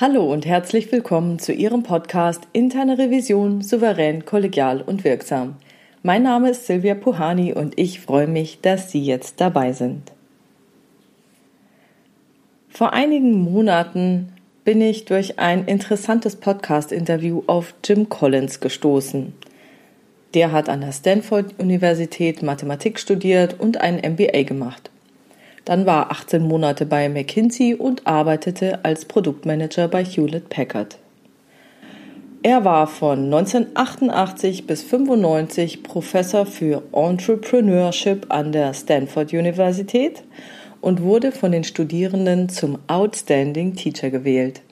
Hallo und herzlich willkommen zu Ihrem Podcast Interne Revision souverän, kollegial und wirksam. Mein Name ist Silvia Puhani und ich freue mich, dass Sie jetzt dabei sind. Vor einigen Monaten bin ich durch ein interessantes Podcast-Interview auf Jim Collins gestoßen. Der hat an der Stanford Universität Mathematik studiert und ein MBA gemacht. Dann war er 18 Monate bei McKinsey und arbeitete als Produktmanager bei Hewlett Packard. Er war von 1988 bis 1995 Professor für Entrepreneurship an der Stanford Universität und wurde von den Studierenden zum Outstanding Teacher gewählt.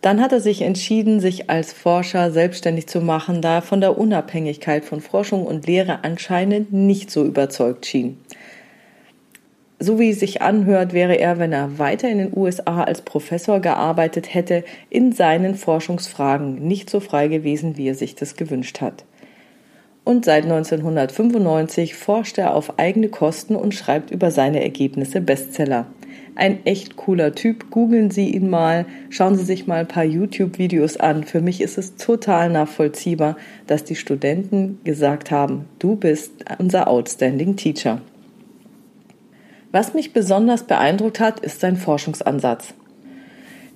Dann hat er sich entschieden, sich als Forscher selbstständig zu machen, da er von der Unabhängigkeit von Forschung und Lehre anscheinend nicht so überzeugt schien so wie es sich anhört, wäre er, wenn er weiter in den USA als Professor gearbeitet hätte, in seinen Forschungsfragen nicht so frei gewesen, wie er sich das gewünscht hat. Und seit 1995 forscht er auf eigene Kosten und schreibt über seine Ergebnisse Bestseller. Ein echt cooler Typ. Googeln Sie ihn mal, schauen Sie sich mal ein paar YouTube-Videos an. Für mich ist es total nachvollziehbar, dass die Studenten gesagt haben, du bist unser Outstanding Teacher. Was mich besonders beeindruckt hat, ist sein Forschungsansatz.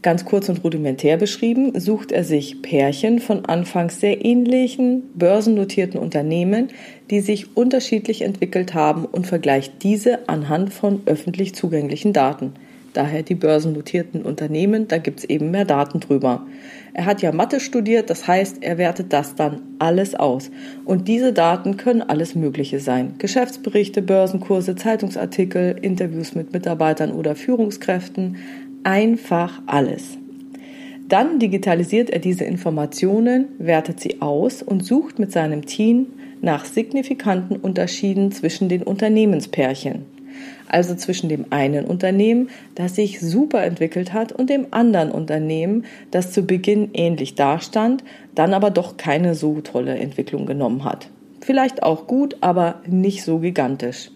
Ganz kurz und rudimentär beschrieben, sucht er sich Pärchen von anfangs sehr ähnlichen börsennotierten Unternehmen, die sich unterschiedlich entwickelt haben und vergleicht diese anhand von öffentlich zugänglichen Daten. Daher die börsennotierten Unternehmen, da gibt es eben mehr Daten drüber. Er hat ja Mathe studiert, das heißt, er wertet das dann alles aus. Und diese Daten können alles Mögliche sein. Geschäftsberichte, Börsenkurse, Zeitungsartikel, Interviews mit Mitarbeitern oder Führungskräften, einfach alles. Dann digitalisiert er diese Informationen, wertet sie aus und sucht mit seinem Team nach signifikanten Unterschieden zwischen den Unternehmenspärchen also zwischen dem einen Unternehmen, das sich super entwickelt hat, und dem anderen Unternehmen, das zu Beginn ähnlich dastand, dann aber doch keine so tolle Entwicklung genommen hat. Vielleicht auch gut, aber nicht so gigantisch.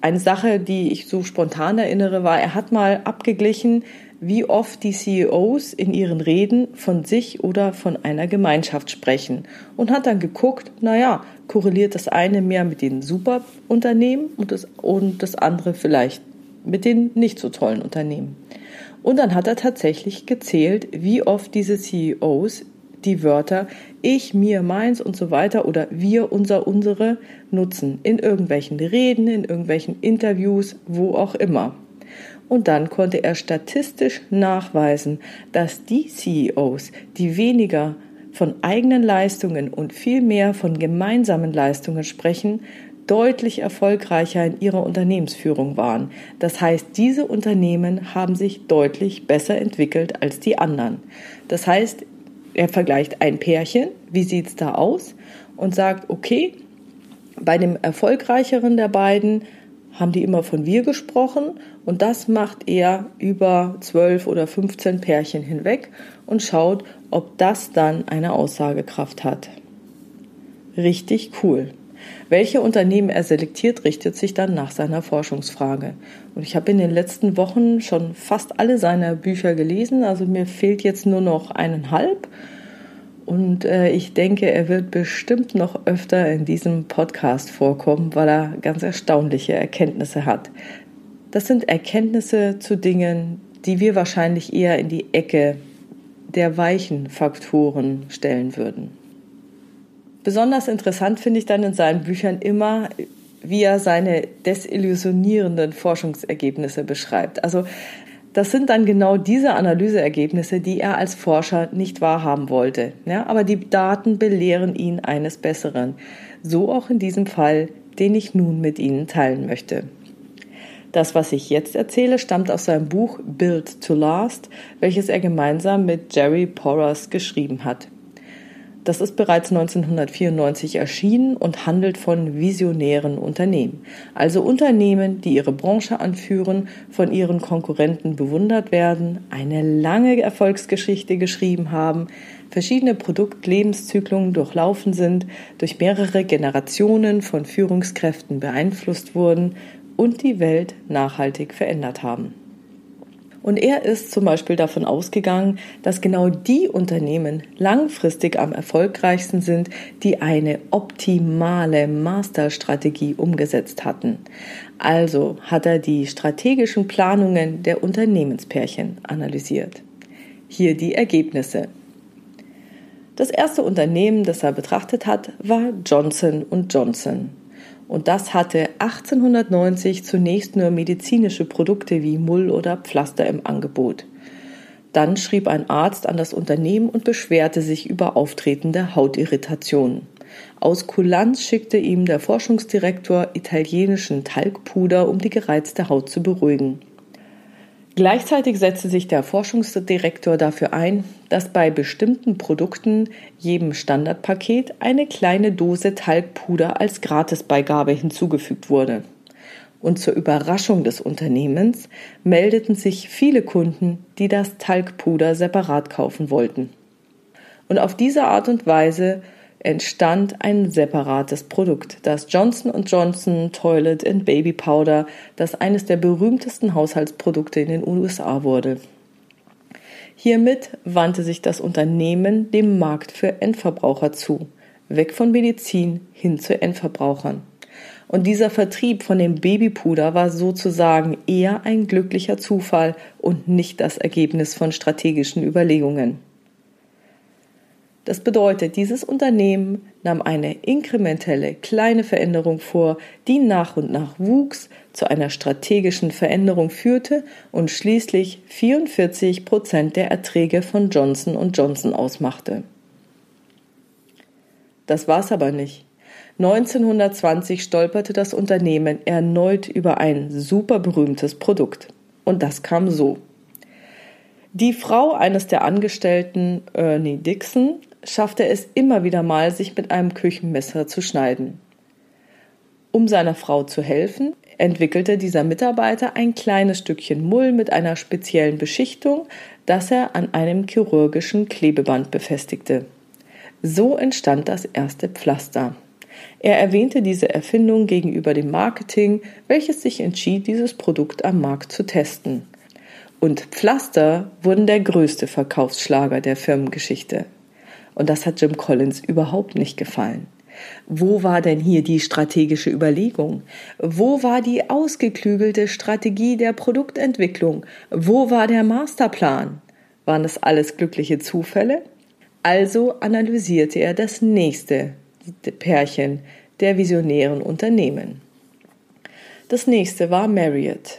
Eine Sache, die ich so spontan erinnere, war, er hat mal abgeglichen, wie oft die CEOs in ihren Reden von sich oder von einer Gemeinschaft sprechen und hat dann geguckt, naja, korreliert das eine mehr mit den Superunternehmen und das, und das andere vielleicht mit den nicht so tollen Unternehmen. Und dann hat er tatsächlich gezählt, wie oft diese CEOs die Wörter ich, mir, meins und so weiter oder wir, unser, unsere nutzen in irgendwelchen Reden, in irgendwelchen Interviews, wo auch immer. Und dann konnte er statistisch nachweisen, dass die CEOs, die weniger von eigenen Leistungen und viel mehr von gemeinsamen Leistungen sprechen, deutlich erfolgreicher in ihrer Unternehmensführung waren. Das heißt, diese Unternehmen haben sich deutlich besser entwickelt als die anderen. Das heißt, er vergleicht ein Pärchen, wie sieht es da aus, und sagt, okay, bei dem erfolgreicheren der beiden haben die immer von wir gesprochen und das macht er über zwölf oder 15 Pärchen hinweg und schaut, ob das dann eine Aussagekraft hat. Richtig cool. Welche Unternehmen er selektiert, richtet sich dann nach seiner Forschungsfrage. Und ich habe in den letzten Wochen schon fast alle seiner Bücher gelesen, also mir fehlt jetzt nur noch eineinhalb. Und äh, ich denke, er wird bestimmt noch öfter in diesem Podcast vorkommen, weil er ganz erstaunliche Erkenntnisse hat. Das sind Erkenntnisse zu Dingen, die wir wahrscheinlich eher in die Ecke der weichen Faktoren stellen würden. Besonders interessant finde ich dann in seinen Büchern immer, wie er seine desillusionierenden Forschungsergebnisse beschreibt. Also das sind dann genau diese Analyseergebnisse, die er als Forscher nicht wahrhaben wollte. Ja, aber die Daten belehren ihn eines Besseren. So auch in diesem Fall, den ich nun mit Ihnen teilen möchte. Das, was ich jetzt erzähle, stammt aus seinem Buch Build to Last, welches er gemeinsam mit Jerry Porras geschrieben hat. Das ist bereits 1994 erschienen und handelt von visionären Unternehmen. Also Unternehmen, die ihre Branche anführen, von ihren Konkurrenten bewundert werden, eine lange Erfolgsgeschichte geschrieben haben, verschiedene Produktlebenszyklen durchlaufen sind, durch mehrere Generationen von Führungskräften beeinflusst wurden und die Welt nachhaltig verändert haben. Und er ist zum Beispiel davon ausgegangen, dass genau die Unternehmen langfristig am erfolgreichsten sind, die eine optimale Masterstrategie umgesetzt hatten. Also hat er die strategischen Planungen der Unternehmenspärchen analysiert. Hier die Ergebnisse. Das erste Unternehmen, das er betrachtet hat, war Johnson Johnson. Und das hatte 1890 zunächst nur medizinische Produkte wie Mull oder Pflaster im Angebot. Dann schrieb ein Arzt an das Unternehmen und beschwerte sich über auftretende Hautirritationen. Aus Kulanz schickte ihm der Forschungsdirektor italienischen Talgpuder, um die gereizte Haut zu beruhigen. Gleichzeitig setzte sich der Forschungsdirektor dafür ein, dass bei bestimmten Produkten jedem Standardpaket eine kleine Dose Talgpuder als Gratisbeigabe hinzugefügt wurde. Und zur Überraschung des Unternehmens meldeten sich viele Kunden, die das Talgpuder separat kaufen wollten. Und auf diese Art und Weise entstand ein separates Produkt, das Johnson Johnson Toilet and Baby Powder, das eines der berühmtesten Haushaltsprodukte in den USA wurde. Hiermit wandte sich das Unternehmen dem Markt für Endverbraucher zu, weg von Medizin hin zu Endverbrauchern. Und dieser Vertrieb von dem Babypuder war sozusagen eher ein glücklicher Zufall und nicht das Ergebnis von strategischen Überlegungen. Das bedeutet, dieses Unternehmen nahm eine inkrementelle kleine Veränderung vor, die nach und nach wuchs, zu einer strategischen Veränderung führte und schließlich 44 Prozent der Erträge von Johnson Johnson ausmachte. Das war's aber nicht. 1920 stolperte das Unternehmen erneut über ein super berühmtes Produkt. Und das kam so. Die Frau eines der Angestellten, Ernie Dixon, schaffte es immer wieder mal, sich mit einem Küchenmesser zu schneiden. Um seiner Frau zu helfen, entwickelte dieser Mitarbeiter ein kleines Stückchen Mull mit einer speziellen Beschichtung, das er an einem chirurgischen Klebeband befestigte. So entstand das erste Pflaster. Er erwähnte diese Erfindung gegenüber dem Marketing, welches sich entschied, dieses Produkt am Markt zu testen. Und Pflaster wurden der größte Verkaufsschlager der Firmengeschichte. Und das hat Jim Collins überhaupt nicht gefallen. Wo war denn hier die strategische Überlegung? Wo war die ausgeklügelte Strategie der Produktentwicklung? Wo war der Masterplan? Waren das alles glückliche Zufälle? Also analysierte er das nächste Pärchen der visionären Unternehmen. Das nächste war Marriott.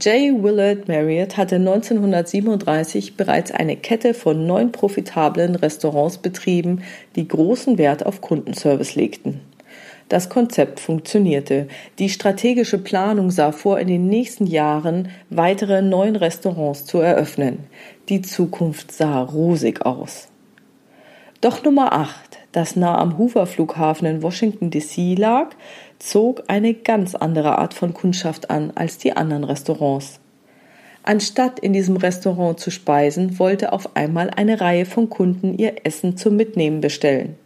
J. Willard Marriott hatte 1937 bereits eine Kette von neun profitablen Restaurants betrieben, die großen Wert auf Kundenservice legten. Das Konzept funktionierte. Die strategische Planung sah vor, in den nächsten Jahren weitere neun Restaurants zu eröffnen. Die Zukunft sah rosig aus. Doch Nummer 8, das nah am Hoover Flughafen in Washington DC lag, zog eine ganz andere Art von Kundschaft an als die anderen Restaurants. Anstatt in diesem Restaurant zu speisen, wollte auf einmal eine Reihe von Kunden ihr Essen zum Mitnehmen bestellen.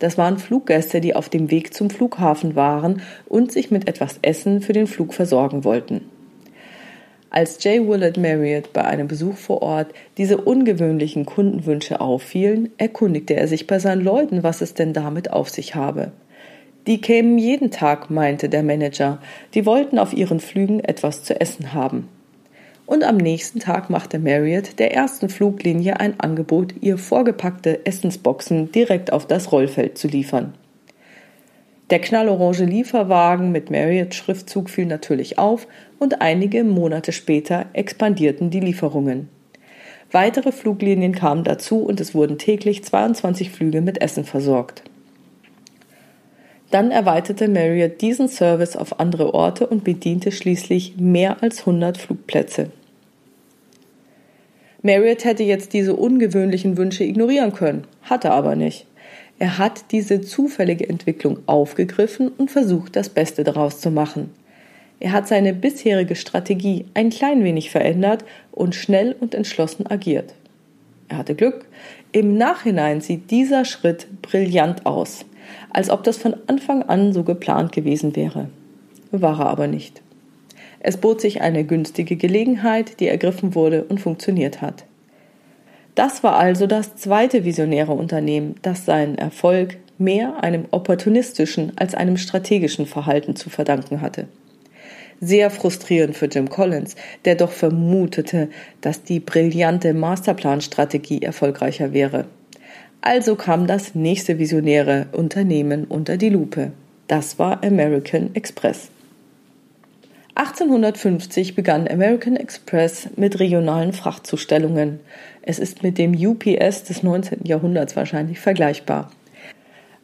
Das waren Fluggäste, die auf dem Weg zum Flughafen waren und sich mit etwas Essen für den Flug versorgen wollten. Als J. Willard Marriott bei einem Besuch vor Ort diese ungewöhnlichen Kundenwünsche auffielen, erkundigte er sich bei seinen Leuten, was es denn damit auf sich habe. Die kämen jeden Tag, meinte der Manager. Die wollten auf ihren Flügen etwas zu essen haben. Und am nächsten Tag machte Marriott der ersten Fluglinie ein Angebot, ihr vorgepackte Essensboxen direkt auf das Rollfeld zu liefern. Der knallorange Lieferwagen mit Marriott-Schriftzug fiel natürlich auf und einige Monate später expandierten die Lieferungen. Weitere Fluglinien kamen dazu und es wurden täglich 22 Flüge mit Essen versorgt. Dann erweiterte Marriott diesen Service auf andere Orte und bediente schließlich mehr als 100 Flugplätze. Marriott hätte jetzt diese ungewöhnlichen Wünsche ignorieren können, hatte aber nicht. Er hat diese zufällige Entwicklung aufgegriffen und versucht, das Beste daraus zu machen. Er hat seine bisherige Strategie ein klein wenig verändert und schnell und entschlossen agiert. Er hatte Glück. Im Nachhinein sieht dieser Schritt brillant aus als ob das von Anfang an so geplant gewesen wäre. War er aber nicht. Es bot sich eine günstige Gelegenheit, die ergriffen wurde und funktioniert hat. Das war also das zweite visionäre Unternehmen, das seinen Erfolg mehr einem opportunistischen als einem strategischen Verhalten zu verdanken hatte. Sehr frustrierend für Jim Collins, der doch vermutete, dass die brillante Masterplan-Strategie erfolgreicher wäre. Also kam das nächste visionäre Unternehmen unter die Lupe. Das war American Express. 1850 begann American Express mit regionalen Frachtzustellungen. Es ist mit dem UPS des 19. Jahrhunderts wahrscheinlich vergleichbar.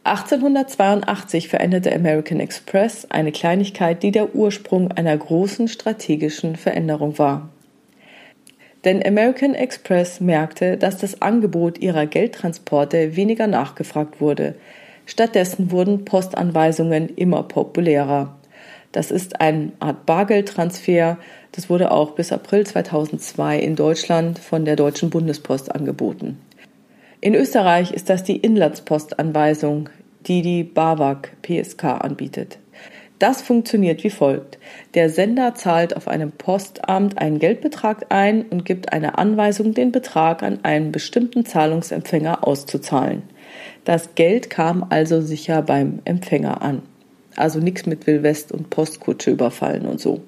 1882 veränderte American Express eine Kleinigkeit, die der Ursprung einer großen strategischen Veränderung war. Denn American Express merkte, dass das Angebot ihrer Geldtransporte weniger nachgefragt wurde. Stattdessen wurden Postanweisungen immer populärer. Das ist eine Art Bargeldtransfer. Das wurde auch bis April 2002 in Deutschland von der Deutschen Bundespost angeboten. In Österreich ist das die Inlandspostanweisung, die die BAWAG PSK anbietet. Das funktioniert wie folgt. Der Sender zahlt auf einem Postamt einen Geldbetrag ein und gibt eine Anweisung, den Betrag an einen bestimmten Zahlungsempfänger auszuzahlen. Das Geld kam also sicher beim Empfänger an. Also nichts mit Wildwest und Postkutsche überfallen und so.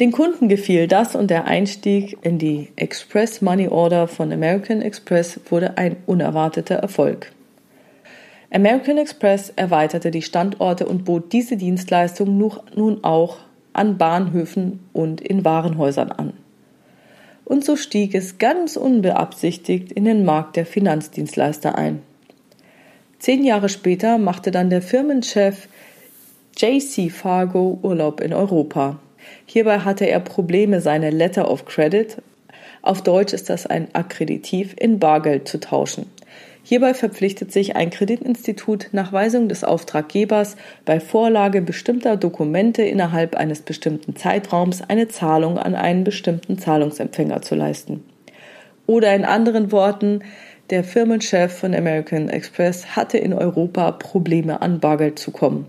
Den Kunden gefiel das und der Einstieg in die Express Money Order von American Express wurde ein unerwarteter Erfolg. American Express erweiterte die Standorte und bot diese Dienstleistung nun auch an Bahnhöfen und in Warenhäusern an. Und so stieg es ganz unbeabsichtigt in den Markt der Finanzdienstleister ein. Zehn Jahre später machte dann der Firmenchef JC Fargo Urlaub in Europa. Hierbei hatte er Probleme, seine Letter of Credit, auf Deutsch ist das ein Akkreditiv, in Bargeld zu tauschen. Hierbei verpflichtet sich ein Kreditinstitut nach Weisung des Auftraggebers bei Vorlage bestimmter Dokumente innerhalb eines bestimmten Zeitraums eine Zahlung an einen bestimmten Zahlungsempfänger zu leisten. Oder in anderen Worten, der Firmenchef von American Express hatte in Europa Probleme an Bargeld zu kommen.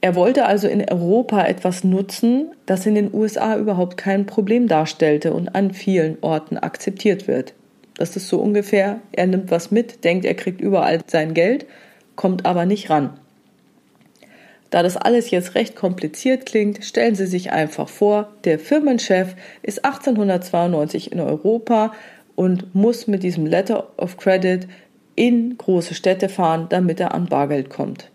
Er wollte also in Europa etwas nutzen, das in den USA überhaupt kein Problem darstellte und an vielen Orten akzeptiert wird. Das ist so ungefähr, er nimmt was mit, denkt, er kriegt überall sein Geld, kommt aber nicht ran. Da das alles jetzt recht kompliziert klingt, stellen Sie sich einfach vor, der Firmenchef ist 1892 in Europa und muss mit diesem Letter of Credit in große Städte fahren, damit er an Bargeld kommt.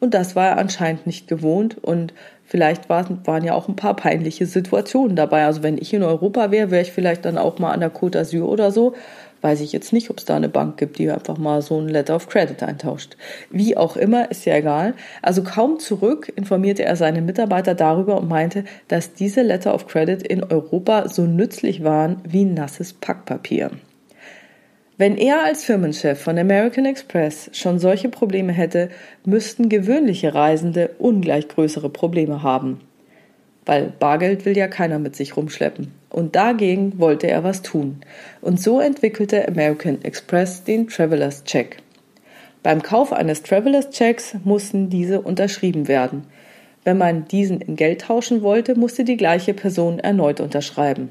Und das war er anscheinend nicht gewohnt und vielleicht waren, waren ja auch ein paar peinliche Situationen dabei. Also wenn ich in Europa wäre, wäre ich vielleicht dann auch mal an der Côte d'Azur oder so Weiß ich jetzt nicht, ob es da eine Bank gibt, die einfach mal so ein Letter of Credit eintauscht. Wie auch immer, ist ja egal. Also kaum zurück informierte er seine Mitarbeiter darüber und meinte, dass diese Letter of Credit in Europa so nützlich waren wie nasses Packpapier. Wenn er als Firmenchef von American Express schon solche Probleme hätte, müssten gewöhnliche Reisende ungleich größere Probleme haben weil Bargeld will ja keiner mit sich rumschleppen. Und dagegen wollte er was tun. Und so entwickelte American Express den Travelers Check. Beim Kauf eines Travelers Checks mussten diese unterschrieben werden. Wenn man diesen in Geld tauschen wollte, musste die gleiche Person erneut unterschreiben.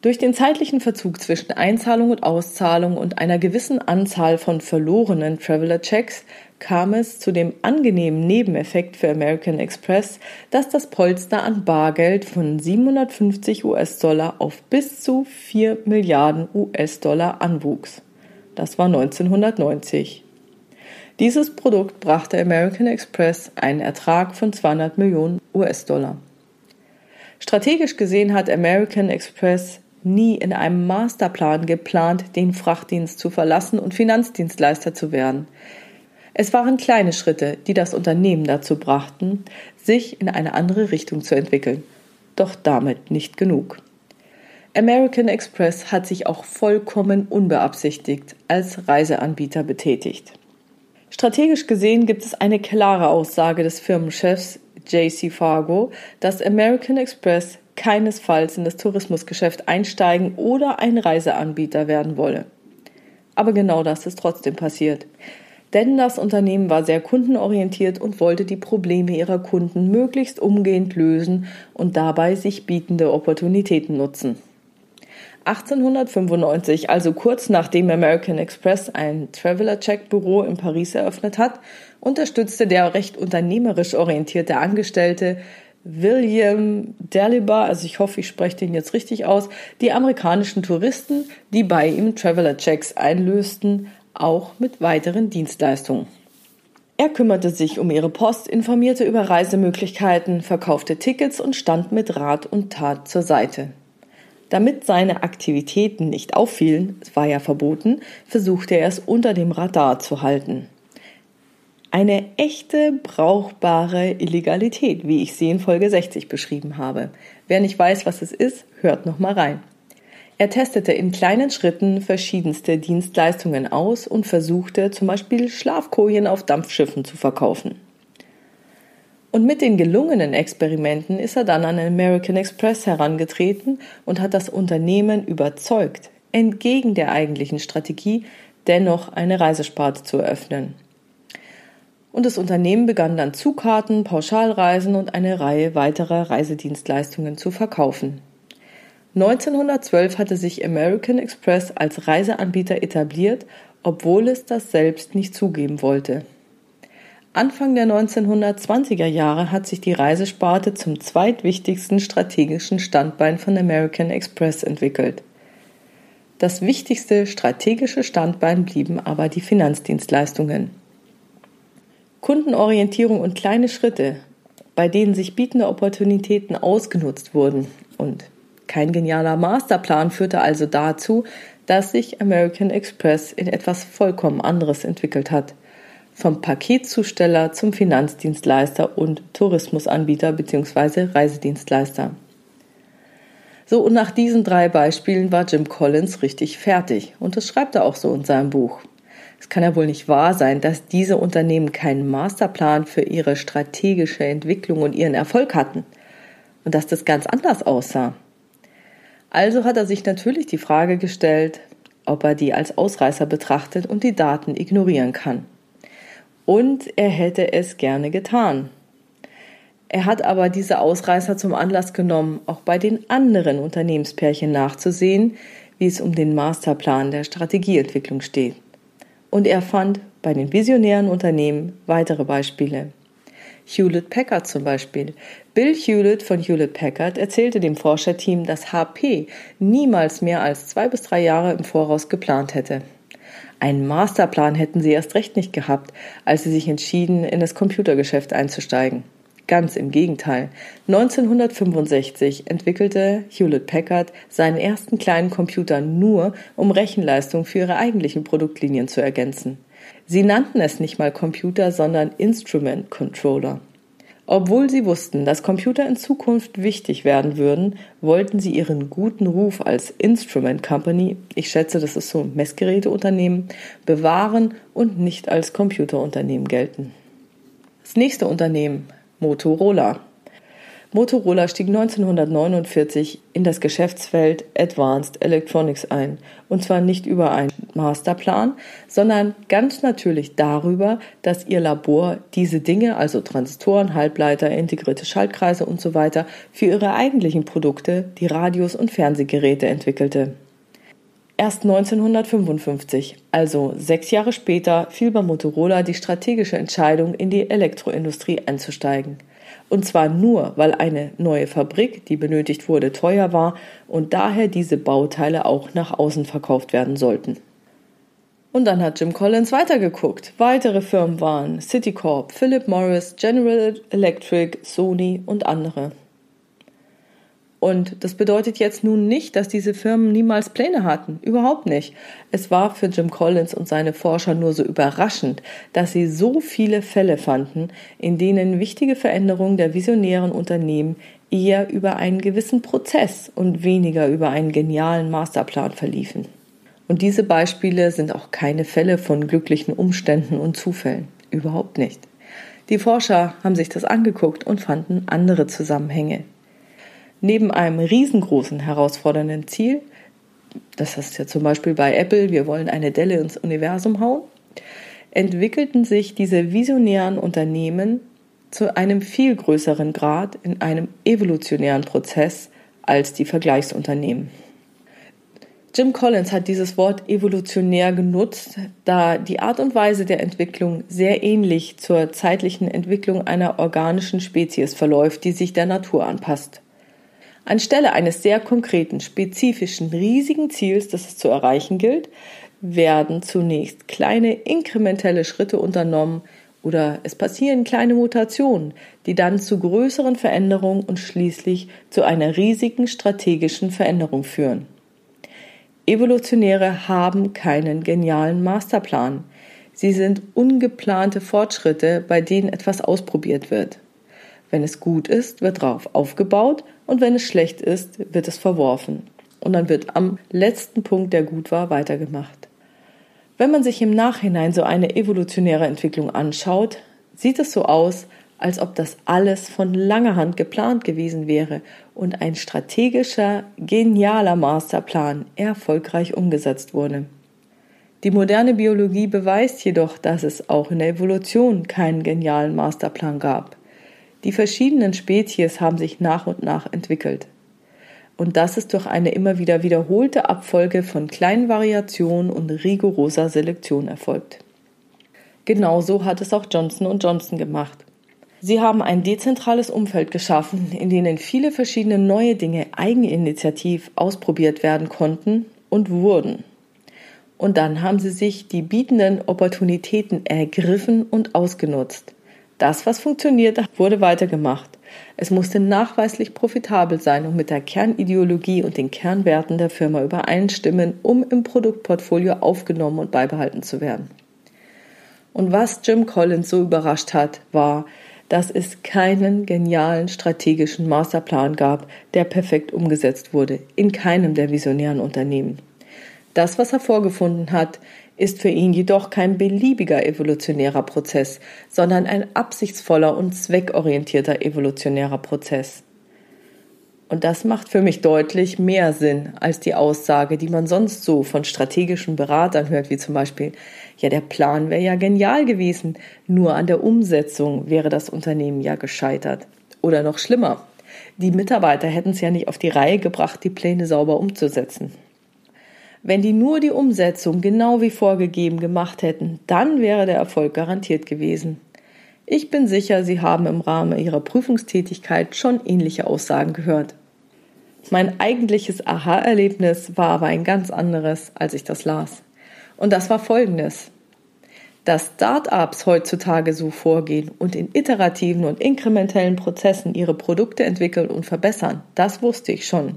Durch den zeitlichen Verzug zwischen Einzahlung und Auszahlung und einer gewissen Anzahl von verlorenen Traveler Checks kam es zu dem angenehmen Nebeneffekt für American Express, dass das Polster an Bargeld von 750 US-Dollar auf bis zu 4 Milliarden US-Dollar anwuchs. Das war 1990. Dieses Produkt brachte American Express einen Ertrag von 200 Millionen US-Dollar. Strategisch gesehen hat American Express nie in einem Masterplan geplant, den Frachtdienst zu verlassen und Finanzdienstleister zu werden. Es waren kleine Schritte, die das Unternehmen dazu brachten, sich in eine andere Richtung zu entwickeln. Doch damit nicht genug. American Express hat sich auch vollkommen unbeabsichtigt als Reiseanbieter betätigt. Strategisch gesehen gibt es eine klare Aussage des Firmenchefs JC Fargo, dass American Express keinesfalls in das Tourismusgeschäft einsteigen oder ein Reiseanbieter werden wolle. Aber genau das ist trotzdem passiert. Denn das Unternehmen war sehr kundenorientiert und wollte die Probleme ihrer Kunden möglichst umgehend lösen und dabei sich bietende Opportunitäten nutzen. 1895, also kurz nachdem American Express ein Traveler Check Büro in Paris eröffnet hat, unterstützte der recht unternehmerisch orientierte Angestellte William Dalibar, also ich hoffe, ich spreche den jetzt richtig aus, die amerikanischen Touristen, die bei ihm Traveler Checks einlösten, auch mit weiteren Dienstleistungen. Er kümmerte sich um ihre Post, informierte über Reisemöglichkeiten, verkaufte Tickets und stand mit Rat und Tat zur Seite. Damit seine Aktivitäten nicht auffielen, es war ja verboten, versuchte er es unter dem Radar zu halten. Eine echte, brauchbare Illegalität, wie ich sie in Folge 60 beschrieben habe. Wer nicht weiß, was es ist, hört noch mal rein. Er testete in kleinen Schritten verschiedenste Dienstleistungen aus und versuchte zum Beispiel Schlafkojen auf Dampfschiffen zu verkaufen. Und mit den gelungenen Experimenten ist er dann an American Express herangetreten und hat das Unternehmen überzeugt, entgegen der eigentlichen Strategie dennoch eine Reisesparte zu eröffnen. Und das Unternehmen begann dann Zugkarten, Pauschalreisen und eine Reihe weiterer Reisedienstleistungen zu verkaufen. 1912 hatte sich American Express als Reiseanbieter etabliert, obwohl es das selbst nicht zugeben wollte. Anfang der 1920er Jahre hat sich die Reisesparte zum zweitwichtigsten strategischen Standbein von American Express entwickelt. Das wichtigste strategische Standbein blieben aber die Finanzdienstleistungen. Kundenorientierung und kleine Schritte, bei denen sich bietende Opportunitäten ausgenutzt wurden und kein genialer Masterplan führte also dazu, dass sich American Express in etwas vollkommen anderes entwickelt hat – vom Paketzusteller zum Finanzdienstleister und Tourismusanbieter bzw. Reisedienstleister. So, und nach diesen drei Beispielen war Jim Collins richtig fertig. Und das schreibt er auch so in seinem Buch. Es kann ja wohl nicht wahr sein, dass diese Unternehmen keinen Masterplan für ihre strategische Entwicklung und ihren Erfolg hatten. Und dass das ganz anders aussah. Also hat er sich natürlich die Frage gestellt, ob er die als Ausreißer betrachtet und die Daten ignorieren kann und er hätte es gerne getan. Er hat aber diese Ausreißer zum Anlass genommen, auch bei den anderen Unternehmenspärchen nachzusehen, wie es um den Masterplan der Strategieentwicklung steht. Und er fand bei den visionären Unternehmen weitere Beispiele. Hewlett Packard zum Beispiel. Bill Hewlett von Hewlett Packard erzählte dem Forscherteam, dass HP niemals mehr als zwei bis drei Jahre im Voraus geplant hätte. Einen Masterplan hätten sie erst recht nicht gehabt, als sie sich entschieden, in das Computergeschäft einzusteigen. Ganz im Gegenteil. 1965 entwickelte Hewlett Packard seinen ersten kleinen Computer nur, um Rechenleistung für ihre eigentlichen Produktlinien zu ergänzen. Sie nannten es nicht mal Computer, sondern Instrument Controller. Obwohl sie wussten, dass Computer in Zukunft wichtig werden würden, wollten sie ihren guten Ruf als Instrument Company, ich schätze, das ist so ein Messgeräteunternehmen, bewahren und nicht als Computerunternehmen gelten. Das nächste Unternehmen, Motorola. Motorola stieg 1949 in das Geschäftsfeld Advanced Electronics ein. Und zwar nicht über einen Masterplan, sondern ganz natürlich darüber, dass ihr Labor diese Dinge, also Transistoren, Halbleiter, integrierte Schaltkreise und so für ihre eigentlichen Produkte, die Radios und Fernsehgeräte entwickelte. Erst 1955, also sechs Jahre später, fiel bei Motorola die strategische Entscheidung, in die Elektroindustrie einzusteigen. Und zwar nur, weil eine neue Fabrik, die benötigt wurde, teuer war und daher diese Bauteile auch nach außen verkauft werden sollten. Und dann hat Jim Collins weitergeguckt. Weitere Firmen waren Citicorp, Philip Morris, General Electric, Sony und andere. Und das bedeutet jetzt nun nicht, dass diese Firmen niemals Pläne hatten. Überhaupt nicht. Es war für Jim Collins und seine Forscher nur so überraschend, dass sie so viele Fälle fanden, in denen wichtige Veränderungen der visionären Unternehmen eher über einen gewissen Prozess und weniger über einen genialen Masterplan verliefen. Und diese Beispiele sind auch keine Fälle von glücklichen Umständen und Zufällen. Überhaupt nicht. Die Forscher haben sich das angeguckt und fanden andere Zusammenhänge. Neben einem riesengroßen herausfordernden Ziel, das heißt ja zum Beispiel bei Apple, wir wollen eine Delle ins Universum hauen, entwickelten sich diese visionären Unternehmen zu einem viel größeren Grad in einem evolutionären Prozess als die Vergleichsunternehmen. Jim Collins hat dieses Wort evolutionär genutzt, da die Art und Weise der Entwicklung sehr ähnlich zur zeitlichen Entwicklung einer organischen Spezies verläuft, die sich der Natur anpasst. Anstelle eines sehr konkreten, spezifischen, riesigen Ziels, das es zu erreichen gilt, werden zunächst kleine inkrementelle Schritte unternommen oder es passieren kleine Mutationen, die dann zu größeren Veränderungen und schließlich zu einer riesigen strategischen Veränderung führen. Evolutionäre haben keinen genialen Masterplan. Sie sind ungeplante Fortschritte, bei denen etwas ausprobiert wird. Wenn es gut ist, wird darauf aufgebaut und wenn es schlecht ist, wird es verworfen. Und dann wird am letzten Punkt, der gut war, weitergemacht. Wenn man sich im Nachhinein so eine evolutionäre Entwicklung anschaut, sieht es so aus, als ob das alles von langer Hand geplant gewesen wäre und ein strategischer, genialer Masterplan erfolgreich umgesetzt wurde. Die moderne Biologie beweist jedoch, dass es auch in der Evolution keinen genialen Masterplan gab. Die verschiedenen Spezies haben sich nach und nach entwickelt. Und das ist durch eine immer wieder wiederholte Abfolge von kleinen Variationen und rigoroser Selektion erfolgt. Genauso hat es auch Johnson Johnson gemacht. Sie haben ein dezentrales Umfeld geschaffen, in denen viele verschiedene neue Dinge eigeninitiativ ausprobiert werden konnten und wurden. Und dann haben sie sich die bietenden Opportunitäten ergriffen und ausgenutzt. Das, was funktioniert, wurde weitergemacht. Es musste nachweislich profitabel sein und mit der Kernideologie und den Kernwerten der Firma übereinstimmen, um im Produktportfolio aufgenommen und beibehalten zu werden. Und was Jim Collins so überrascht hat, war, dass es keinen genialen strategischen Masterplan gab, der perfekt umgesetzt wurde, in keinem der visionären Unternehmen. Das, was er vorgefunden hat, ist für ihn jedoch kein beliebiger evolutionärer Prozess, sondern ein absichtsvoller und zweckorientierter evolutionärer Prozess. Und das macht für mich deutlich mehr Sinn als die Aussage, die man sonst so von strategischen Beratern hört, wie zum Beispiel, ja, der Plan wäre ja genial gewesen, nur an der Umsetzung wäre das Unternehmen ja gescheitert. Oder noch schlimmer, die Mitarbeiter hätten es ja nicht auf die Reihe gebracht, die Pläne sauber umzusetzen. Wenn die nur die Umsetzung genau wie vorgegeben gemacht hätten, dann wäre der Erfolg garantiert gewesen. Ich bin sicher, Sie haben im Rahmen Ihrer Prüfungstätigkeit schon ähnliche Aussagen gehört. Mein eigentliches Aha-Erlebnis war aber ein ganz anderes, als ich das las. Und das war folgendes. Dass Start-ups heutzutage so vorgehen und in iterativen und inkrementellen Prozessen ihre Produkte entwickeln und verbessern, das wusste ich schon.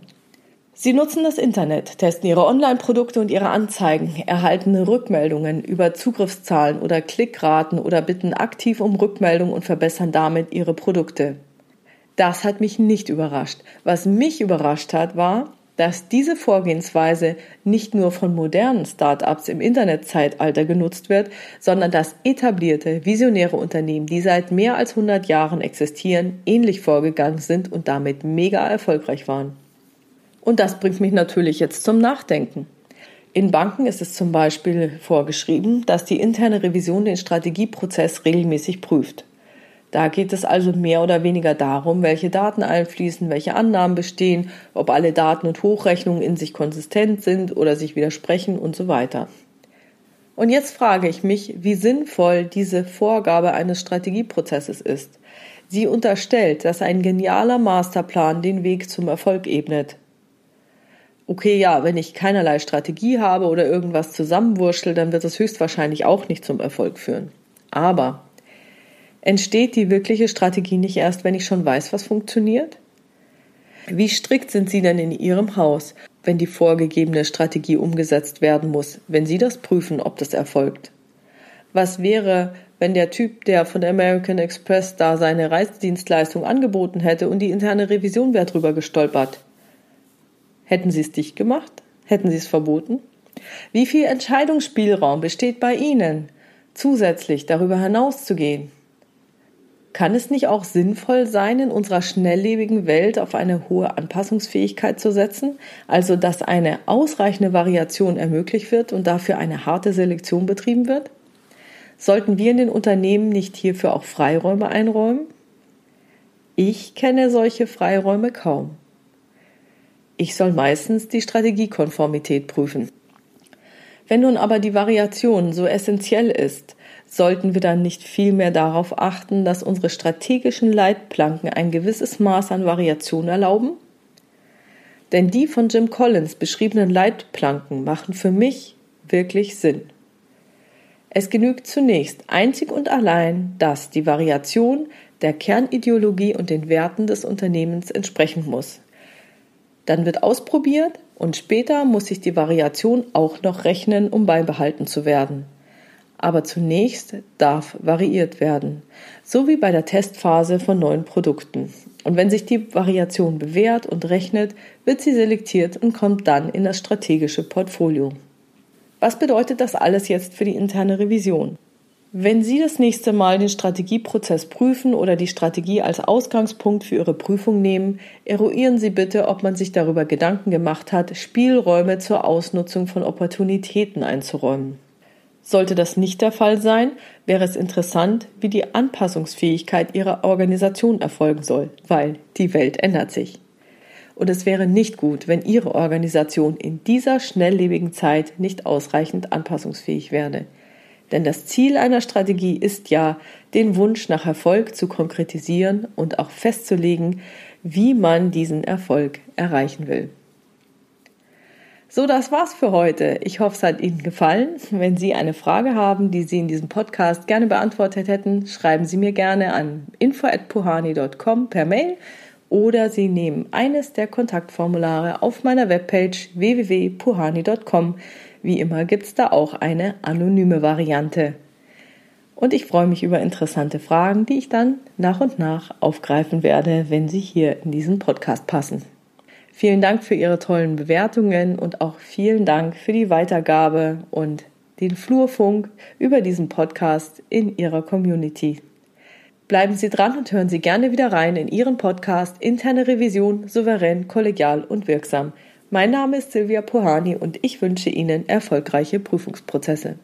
Sie nutzen das Internet, testen ihre Online-Produkte und ihre Anzeigen, erhalten Rückmeldungen über Zugriffszahlen oder Klickraten oder bitten aktiv um Rückmeldung und verbessern damit ihre Produkte. Das hat mich nicht überrascht. Was mich überrascht hat, war, dass diese Vorgehensweise nicht nur von modernen Start-ups im Internetzeitalter genutzt wird, sondern dass etablierte, visionäre Unternehmen, die seit mehr als 100 Jahren existieren, ähnlich vorgegangen sind und damit mega erfolgreich waren. Und das bringt mich natürlich jetzt zum Nachdenken. In Banken ist es zum Beispiel vorgeschrieben, dass die interne Revision den Strategieprozess regelmäßig prüft. Da geht es also mehr oder weniger darum, welche Daten einfließen, welche Annahmen bestehen, ob alle Daten und Hochrechnungen in sich konsistent sind oder sich widersprechen und so weiter. Und jetzt frage ich mich, wie sinnvoll diese Vorgabe eines Strategieprozesses ist. Sie unterstellt, dass ein genialer Masterplan den Weg zum Erfolg ebnet okay, ja, wenn ich keinerlei Strategie habe oder irgendwas zusammenwurschtel, dann wird es höchstwahrscheinlich auch nicht zum Erfolg führen. Aber entsteht die wirkliche Strategie nicht erst, wenn ich schon weiß, was funktioniert? Wie strikt sind Sie denn in Ihrem Haus, wenn die vorgegebene Strategie umgesetzt werden muss, wenn Sie das prüfen, ob das erfolgt? Was wäre, wenn der Typ, der von American Express da seine Reisedienstleistung angeboten hätte und die interne Revision wäre drüber gestolpert? Hätten Sie es dicht gemacht? Hätten Sie es verboten? Wie viel Entscheidungsspielraum besteht bei Ihnen, zusätzlich darüber hinauszugehen? Kann es nicht auch sinnvoll sein, in unserer schnelllebigen Welt auf eine hohe Anpassungsfähigkeit zu setzen, also dass eine ausreichende Variation ermöglicht wird und dafür eine harte Selektion betrieben wird? Sollten wir in den Unternehmen nicht hierfür auch Freiräume einräumen? Ich kenne solche Freiräume kaum. Ich soll meistens die Strategiekonformität prüfen. Wenn nun aber die Variation so essentiell ist, sollten wir dann nicht vielmehr darauf achten, dass unsere strategischen Leitplanken ein gewisses Maß an Variation erlauben? Denn die von Jim Collins beschriebenen Leitplanken machen für mich wirklich Sinn. Es genügt zunächst einzig und allein, dass die Variation der Kernideologie und den Werten des Unternehmens entsprechen muss. Dann wird ausprobiert und später muss sich die Variation auch noch rechnen, um beibehalten zu werden. Aber zunächst darf variiert werden, so wie bei der Testphase von neuen Produkten. Und wenn sich die Variation bewährt und rechnet, wird sie selektiert und kommt dann in das strategische Portfolio. Was bedeutet das alles jetzt für die interne Revision? Wenn Sie das nächste Mal den Strategieprozess prüfen oder die Strategie als Ausgangspunkt für Ihre Prüfung nehmen, eruieren Sie bitte, ob man sich darüber Gedanken gemacht hat, Spielräume zur Ausnutzung von Opportunitäten einzuräumen. Sollte das nicht der Fall sein, wäre es interessant, wie die Anpassungsfähigkeit Ihrer Organisation erfolgen soll, weil die Welt ändert sich. Und es wäre nicht gut, wenn Ihre Organisation in dieser schnelllebigen Zeit nicht ausreichend anpassungsfähig werde. Denn das Ziel einer Strategie ist ja, den Wunsch nach Erfolg zu konkretisieren und auch festzulegen, wie man diesen Erfolg erreichen will. So, das war's für heute. Ich hoffe, es hat Ihnen gefallen. Wenn Sie eine Frage haben, die Sie in diesem Podcast gerne beantwortet hätten, schreiben Sie mir gerne an info@puhani.com per Mail oder Sie nehmen eines der Kontaktformulare auf meiner Webpage www.puhani.com. Wie immer gibt's da auch eine anonyme Variante. Und ich freue mich über interessante Fragen, die ich dann nach und nach aufgreifen werde, wenn sie hier in diesen Podcast passen. Vielen Dank für Ihre tollen Bewertungen und auch vielen Dank für die Weitergabe und den Flurfunk über diesen Podcast in Ihrer Community. Bleiben Sie dran und hören Sie gerne wieder rein in Ihren Podcast Interne Revision souverän, kollegial und wirksam. Mein Name ist Silvia Pohani und ich wünsche Ihnen erfolgreiche Prüfungsprozesse.